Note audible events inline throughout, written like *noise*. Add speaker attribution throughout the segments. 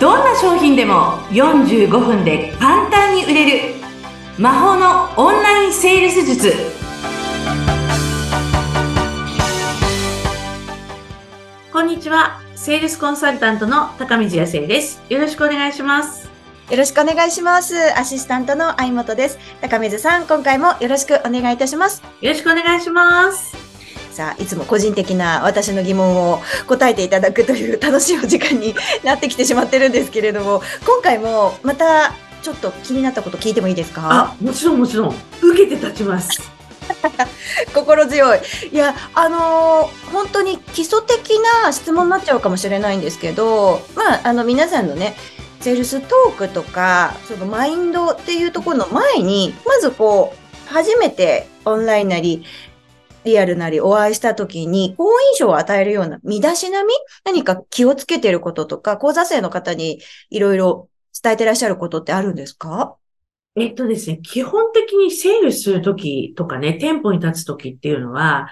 Speaker 1: どんな商品でも45分で簡単に売れる魔法のオンラインセールス術こんにちはセールスコンサルタントの高見康生ですよろしくお願いします
Speaker 2: よろしくお願いします。アシスタントの相本です。高水さん、今回もよろしくお願いいたします。
Speaker 1: よろしくお願いします
Speaker 2: さあ、いつも個人的な私の疑問を答えていただくという楽しいお時間になってきてしまってるんですけれども、今回もまたちょっと気になったこと聞いてもいいですか？
Speaker 1: あもちろんもちろん。受けて立ちます。*laughs*
Speaker 2: 心強い。いや、あのー本当に基礎的な質問になっちゃうかもしれないんですけど、まあ、あの、皆さんのね、セールストークとか、そのマインドっていうところの前に、まずこう、初めてオンラインなり、リアルなりお会いした時に、好印象を与えるような身だしなみ？何か気をつけてることとか、講座生の方にいろいろ伝えてらっしゃることってあるんですか？
Speaker 1: えっとですね、基本的にセールするときとかね、店舗に立つときっていうのは、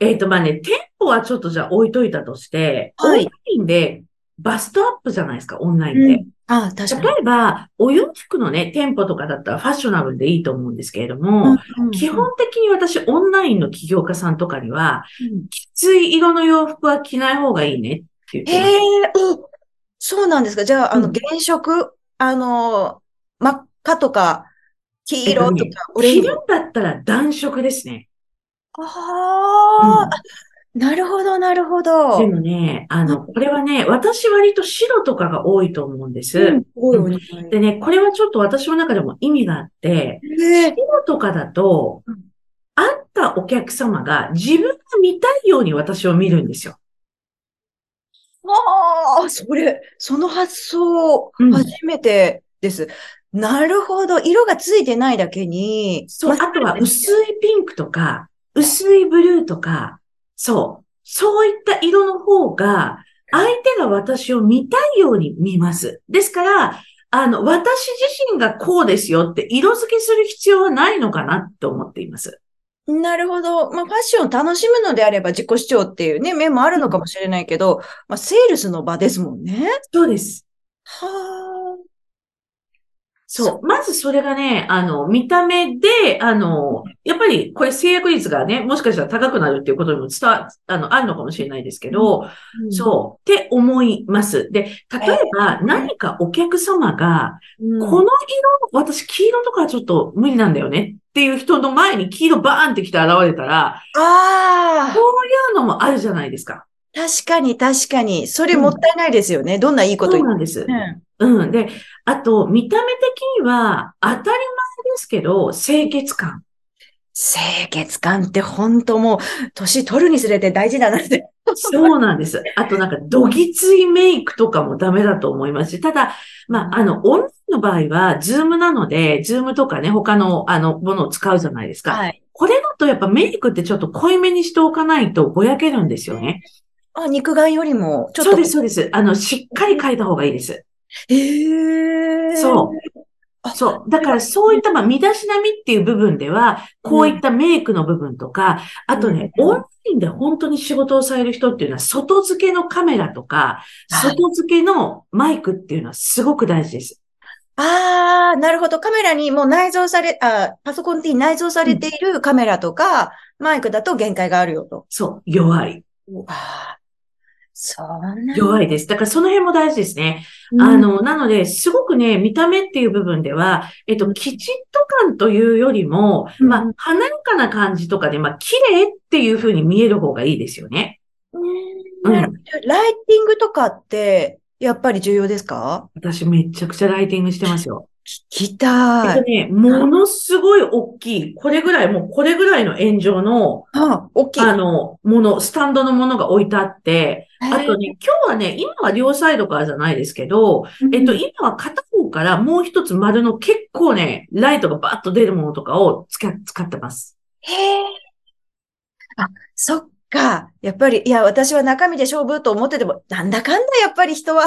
Speaker 1: えっと、まあね、店舗はちょっとじゃあ置いといたとして、
Speaker 2: はい。
Speaker 1: オンラインでバストアップじゃないですか、オンラインで。
Speaker 2: ああ、確かに
Speaker 1: 例。えば、お洋服のね、店舗とかだったらファッショナブルでいいと思うんですけれども、基本的に私、オンラインの起業家さんとかには、
Speaker 2: うん
Speaker 1: きつい色の洋服は着ない方がいいねって言って。
Speaker 2: え、うんそうなんですか。じゃあ、あの、
Speaker 1: うん
Speaker 2: 原色、あの、真っ赤とか、黄色とか
Speaker 1: えっとね。着るんだったら暖色ですね。
Speaker 2: ああ、なるほど、なるほど。
Speaker 1: でもね、あの、これはね、私割と白とかが多いと思うんです。
Speaker 2: うんすごい
Speaker 1: でね、これはちょっと私の中でも意味があって、白とかだと
Speaker 2: うん、
Speaker 1: 会ったお客様が自分が見たいように私を見るんですよ。
Speaker 2: ああ、それ、その発想、
Speaker 1: うん
Speaker 2: 初めてです。なるほど。色がついてないだけに。
Speaker 1: そう、
Speaker 2: ま
Speaker 1: あとは薄いピンクとか、薄いブルーとか、そう、そういった色の方が、相手が私を見たいように見ます。ですから、あの、私自身がこうですよって色付けする必要はないのかなって思っています。
Speaker 2: なるほど。まあ、ファッションを楽しむのであれば自己主張っていうね、面もあるのかもしれないけど、まあ、セールスの場ですもんね。
Speaker 1: そうです。
Speaker 2: は
Speaker 1: そう。まずそれがね、あの、見た目で、あの、やっぱりこれ制約率がね、もしかしたら高くなるっていうことにも伝わ、あの、あるのかもしれないですけど、
Speaker 2: あ。
Speaker 1: そう、って思います。で、例えば何かお客様が、
Speaker 2: うん。
Speaker 1: この色、私黄色とかはちょっと無理なんだよねっていう人の前に黄色バーンって来て現れたら、
Speaker 2: ああ
Speaker 1: こういうのもあるじゃないですか。
Speaker 2: 確かに確かに。それもったいないですよね。どんないいこと言
Speaker 1: うなんですうん。で、あと、見た目的には当たり前ですけど、清潔感。
Speaker 2: 清潔感って本当もう、年取るにつれて大事だなって。
Speaker 1: そうなんです。あとなんか、どぎついメイクとかもダメだと思いますし、ただ、まあ、あの、オンラインの場合は、 Zoom なので、 Zoom とかね、他の、あの、ものを使うじゃないですか。
Speaker 2: はい。
Speaker 1: これだとやっぱメイクってちょっと濃いめにしておかないとぼやけるんですよね。
Speaker 2: あ、肉眼よりも、ちょっと。
Speaker 1: そうです、そうです。あの、しっかり描いた方がいいです。
Speaker 2: へえ。
Speaker 1: そう。
Speaker 2: あ
Speaker 1: そう。だからそういった、まあ、身だしなみっていう部分では、こういったメイクの部分とか、あとね、
Speaker 2: うん
Speaker 1: オンラインで本当に仕事をされる人っていうのは、外付けのカメラとか、
Speaker 2: はい
Speaker 1: 外付けのマイクっていうのはすごく大事です。
Speaker 2: ああ、なるほど。カメラにもう内蔵され、あ、パソコンに内蔵されているカメラとか、マイクだと限界があるよと。
Speaker 1: そう。弱い。
Speaker 2: あ
Speaker 1: 弱いです。だからその辺も大事ですね。
Speaker 2: うん
Speaker 1: あの、なので、すごくね、見た目っていう部分では、えっと、きちっと感というよりも、
Speaker 2: うん
Speaker 1: まあ、華やかな感じとかで、まあ、綺麗っていう風に見える方がいいですよね。
Speaker 2: うんライティングとかって、やっぱり重要ですか？
Speaker 1: 私めちゃくちゃライティングしてますよ。
Speaker 2: 聞き
Speaker 1: え
Speaker 2: たい。
Speaker 1: っとね、ものすごい大きい、これぐらい、もうこれぐらいの炎上の、
Speaker 2: あ、大きい。
Speaker 1: あの、もの、スタンドのものが置いてあって、あとね、今日はね、今は両サイドからじゃないですけど、えっと、今は片方からもう一つ丸の結構ね、ライトがバーッと出るものとかを使使ってます。
Speaker 2: へえ。あ、そっか。やっぱり、いや、私は中身で勝負と思ってても、なんだかんだやっぱり人は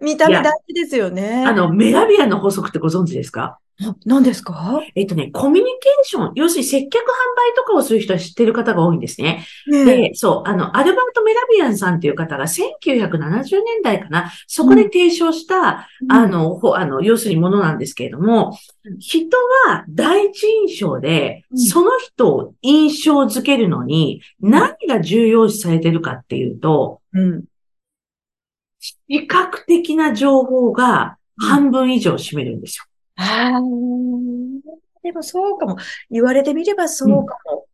Speaker 2: 見た目大事ですよね。
Speaker 1: あの、メラビアンの法則ってご存知ですか？
Speaker 2: あ何ですか？
Speaker 1: えっとね、コミュニケーション、要するに接客販売とかをする人は知ってる方が多いんですね。
Speaker 2: ね
Speaker 1: で、そう、あの、アルバート・メラビアンさんっていう方が1970年代かな、そこで提唱した、あ、の、ほあの、要するにものなんですけれども
Speaker 2: うん、
Speaker 1: 人は第一印象で、
Speaker 2: うん。
Speaker 1: その人を印象づけるのに、何が重要視されてるかっていうと、
Speaker 2: うん。
Speaker 1: 視覚的な情報が半分以上占めるんですよ。
Speaker 2: ああ、でもそうかも。言われてみればそうかも。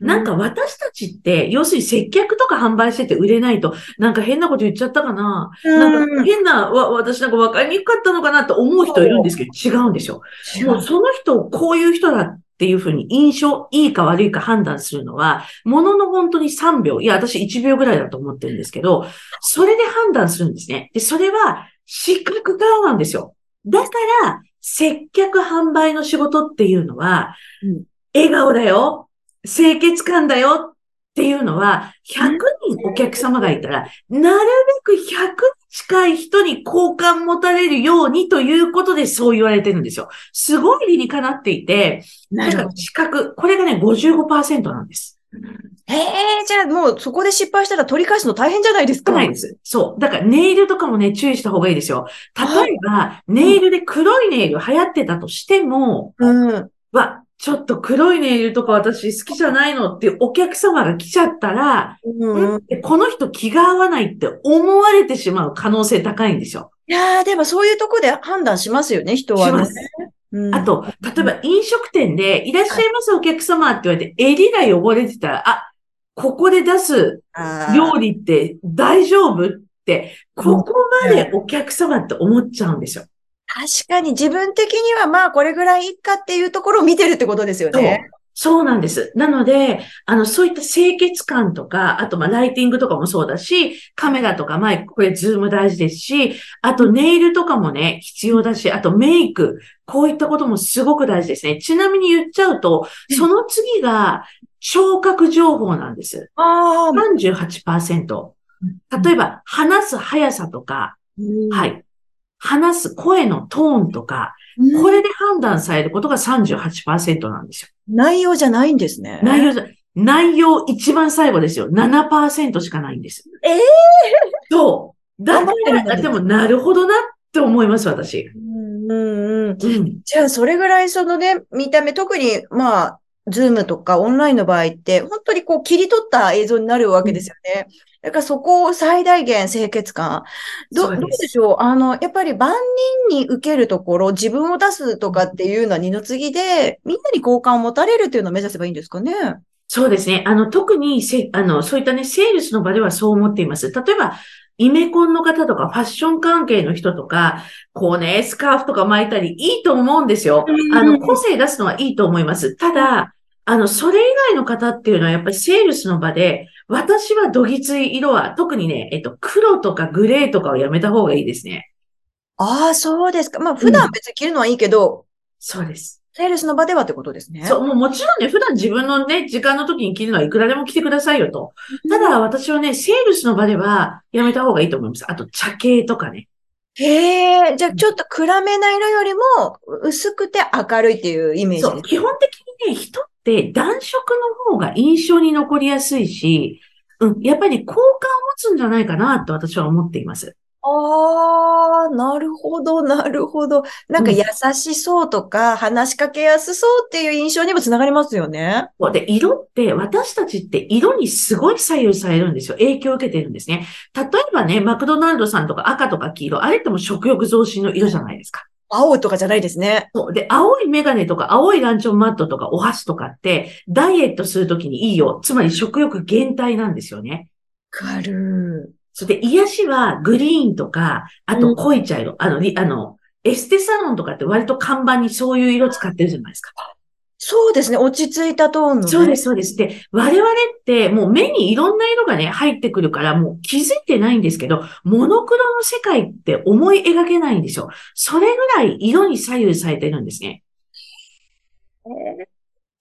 Speaker 1: なんか私たちって、要するに接客とか販売してて売れないと、なんか変なこと言っちゃったかな、
Speaker 2: うん、
Speaker 1: なんか変な、わ、私なんか分かりにくかったのかなって思う人いるんですけど、違うんですよ。もうその人をこういう人だっていうふうに印象、いいか悪いか判断するのは、ものの本当に3秒、いや、私1秒ぐらいだと思ってるんですけど、それで判断するんですね。で、それは視覚からなんですよ。だから、接客販売の仕事っていうのは、
Speaker 2: うん
Speaker 1: 笑顔だよ、清潔感だよっていうのは、100人お客様がいたら、なるべく100近い人に好感持たれるようにということでそう言われてるんですよ。すごい理にかなっていて、
Speaker 2: なるほど。
Speaker 1: 視覚、これがね、55%なんです。
Speaker 2: へえ、じゃあもうそこで失敗したら取り返すの大変じゃないですか。
Speaker 1: ないです。そう。だからネイルとかもね、注意した方がいいですよ。例えば、ネイルで黒いネイル流行ってたとしても、
Speaker 2: うん。
Speaker 1: わ、ちょっと黒いネイルとか私好きじゃないのっていうお客様が来ちゃったら、
Speaker 2: うん。
Speaker 1: でこの人気が合わないって思われてしまう可能性高いんですよ。
Speaker 2: いやーでもそういうとこで判断しますよね、人はね。
Speaker 1: します
Speaker 2: うん
Speaker 1: あと、例えば飲食店でいらっしゃいますお客様って言われて、襟が汚れてたら、あ、ここで出す料理って大丈夫って、ここまでお客様って思っちゃうんですよ。
Speaker 2: 確かに自分的にはまあこれぐらいいいかっていうところを見てるってことですよね。。
Speaker 1: そうなんです。なので、あの、そういった清潔感とか、あと、まあ、ライティングとかもそうだし、カメラとかマイク、これ、ズーム大事ですし、あと、ネイルとかもね、必要だし、あと、メイク、こういったこともすごく大事ですね。ちなみに言っちゃうと、その次が、聴覚情報なんです。
Speaker 2: ああ、
Speaker 1: 38%。例えば、話す速さとか、は。い。話す声のトーンとか、これで判断されることが38%なんですよ。
Speaker 2: 内容じゃないんですね。
Speaker 1: 内容じゃ、内容一番最後ですよ。7%しかないんです。
Speaker 2: ええ
Speaker 1: そう。だから、でもなるほどなって思います、私。
Speaker 2: うんうんうん。
Speaker 1: うん。
Speaker 2: じゃあ、それぐらいそのね、見た目、特に、まあ、ズームとかオンラインの場合って、本当にこう切り取った映像になるわけですよね。だからそこを最大限清潔感。ど
Speaker 1: そう
Speaker 2: どうでしょう？あの、やっぱり万人に受けるところ、自分を出すとかっていうのは二の次で、みんなに好感を持たれるっていうのを目指せばいいんですかね？
Speaker 1: そうですね。あの、特にせ、あの、そういったね、セールスの場ではそう思っています。例えば、イメコンの方とか、ファッション関係の人とか、こうね、スカーフとか巻いたり、いいと思うんですよ。
Speaker 2: うん
Speaker 1: あの、個性出すのはいいと思います。ただ、あの、それ以外の方っていうのは、やっぱりセールスの場で、私はどぎつい色は、特にね、えっと、黒とかグレーとかをやめた方がいいですね。
Speaker 2: ああ、そうですか。まあ、普段別に着るのはいいけど、
Speaker 1: そうです。
Speaker 2: セールスの場ではってことですね。
Speaker 1: そう、もうもちろんね、普段自分のね、時間の時に着るのはいくらでも着てくださいよと。ただ、私はね、セールスの場ではやめた方がいいと思います。あと、茶系とかね。
Speaker 2: へえ、じゃあちょっと暗めな色よりも薄くて明るいっていうイメージ
Speaker 1: そう。基本的にね、人って暖色の方が印象に残りやすいし、うん、やっぱり好感を持つんじゃないかなと私は思っています。
Speaker 2: ああ、なるほど、なるほど。なんか
Speaker 1: うん
Speaker 2: 優しそうとか、話しかけやすそうっていう印象にもつながりますよね。
Speaker 1: で、色って、私たちって色にすごい左右されるんですよ。影響を受けてるんですね。例えばね、マクドナルドさんとか赤とか黄色、あれってもう食欲増進の色じゃないですか。
Speaker 2: 青とかじゃないですね。
Speaker 1: そう。で、青いメガネとか青いランチョンマットとかお箸とかって、ダイエットするときにいいよ。つまり食欲減退なんですよね。
Speaker 2: わかる。
Speaker 1: それで、癒しはグリーンとか、あと濃い茶色、あの、りあの、エステサロンとかって割と看板にそういう色使ってるじゃないですか。
Speaker 2: そうですね。落ち着いたトーンのね。
Speaker 1: そうです、そうです。で、我々ってもう目にいろんな色がね、入ってくるからもう気づいてないんですけど、モノクロの世界って思い描けないんですよ。それぐらい色に左右されてるんですね。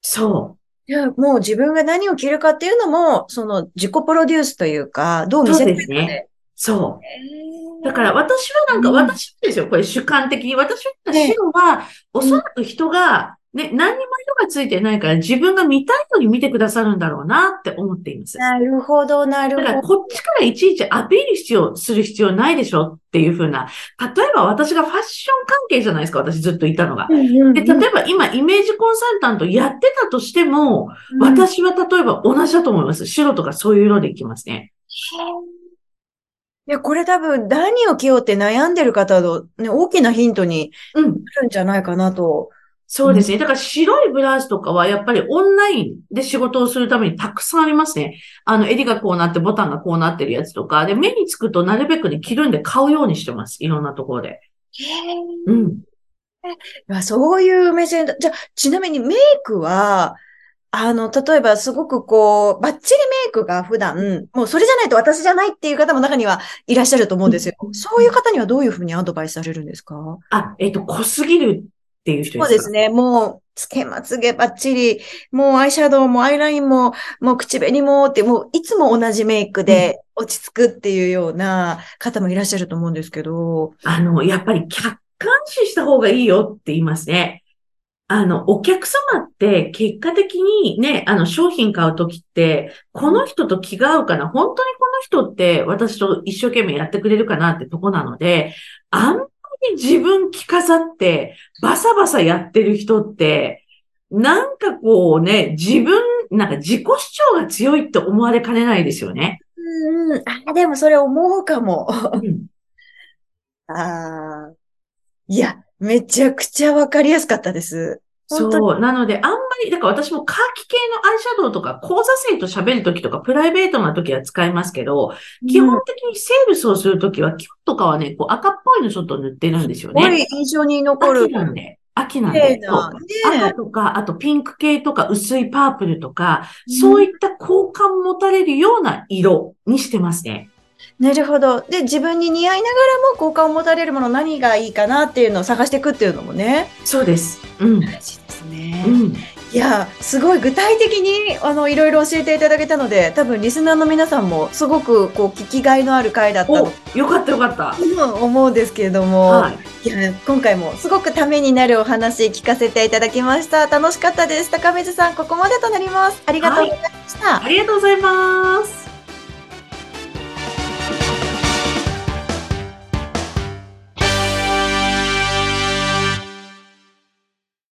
Speaker 1: そ
Speaker 2: いや、もう自分が何を着るかっていうのも、その自己プロデュースというか、どう
Speaker 1: う。
Speaker 2: 見せるか
Speaker 1: そうですね。そう。だから私はなんか、
Speaker 2: うん
Speaker 1: 私ですよ、これ主観的に。私は白は、おそらく人が、ね、何にも色がついてないから自分が見たいように見てくださるんだろうなって思っています。
Speaker 2: なるほど、なる
Speaker 1: だから
Speaker 2: ほど。
Speaker 1: こっちからいちいちアピール必要、する必要ないでしょっていう風な。例えば私がファッション関係じゃないですか、私ずっといたのが。で、例えば今イメージコンサルタントやってたとしても、私は例えば同じだと思います。白とかそういう色でいきますね。
Speaker 2: いや、これ多分何を着ようって悩んでる方の、ね、大きなヒントに
Speaker 1: うん。
Speaker 2: なるんじゃないかなと。
Speaker 1: そうですね。だから白いブラウスとかはやっぱりオンラインで仕事をするためにたくさんありますね。あの、襟がこうなってボタンがこうなってるやつとか。で、目につくとなるべくね、着るんで買うようにしてます。いろんなところで。うん。
Speaker 2: いやそういう目線だ。じゃあ、ちなみにメイクは、あの、例えばすごくこう、バッチリメイクが普段、もうそれじゃないと私じゃないっていう方も中にはいらっしゃると思うんですよ。そういう方にはどういうふうにアドバイスされるんですか？
Speaker 1: あ、えっ、と、濃すぎるっていう人ですか
Speaker 2: そうですね。もう、つけまつげバッチリ、もうアイシャドウもアイラインも、もう口紅もって、もういつも同じメイクで落ち着くっていうような方もいらっしゃると思うんですけど。
Speaker 1: あの、やっぱり客観視した方がいいよって言いますね。あの、お客様って結果的にね、あの、商品買うときって、この人と気が合うかな？本当にこの人って私と一生懸命やってくれるかなってとこなので、あんまり自分着飾ってバサバサやってる人って、なんかこうね、自分、なんか自己主張が強いって思われかねないですよね。
Speaker 2: うんうん。あ、でもそれ思うかも。
Speaker 1: うん *laughs*
Speaker 2: ああ。いや、めちゃくちゃわかりやすかったです。
Speaker 1: そう。なので、あんまり、だから私もカーキ系のアイシャドウとか、講座生と喋るときとか、プライベートなときは使いますけど、基本的にセールスをするときは、今日とかはね、こう赤っぽいのちょっと塗ってるんですよ
Speaker 2: すご
Speaker 1: ね。
Speaker 2: い印象に残る
Speaker 1: 秋。なんで。秋なんで。赤
Speaker 2: ね
Speaker 1: とか、あとピンク系とか、薄いパープルとか、そういった好感持たれるような色にしてますね。
Speaker 2: なるほど。で、自分に似合いながらも好感を持たれるもの何がいいかなっていうのを探していくっていうのもね。
Speaker 1: そうです。うん。
Speaker 2: 大事ですね。
Speaker 1: うん。
Speaker 2: いや、すごい具体的に、あの、いろいろ教えていただけたので、多分リスナーの皆さんもすごく、こう、聞きがいのある回だった
Speaker 1: よかったよかった。
Speaker 2: 思うんですけれども、
Speaker 1: はい。
Speaker 2: いや、今回もすごくためになるお話聞かせていただきました。楽しかったです。高水さん、ここまでとなります。ありがとうございました。
Speaker 1: ありがとうございます。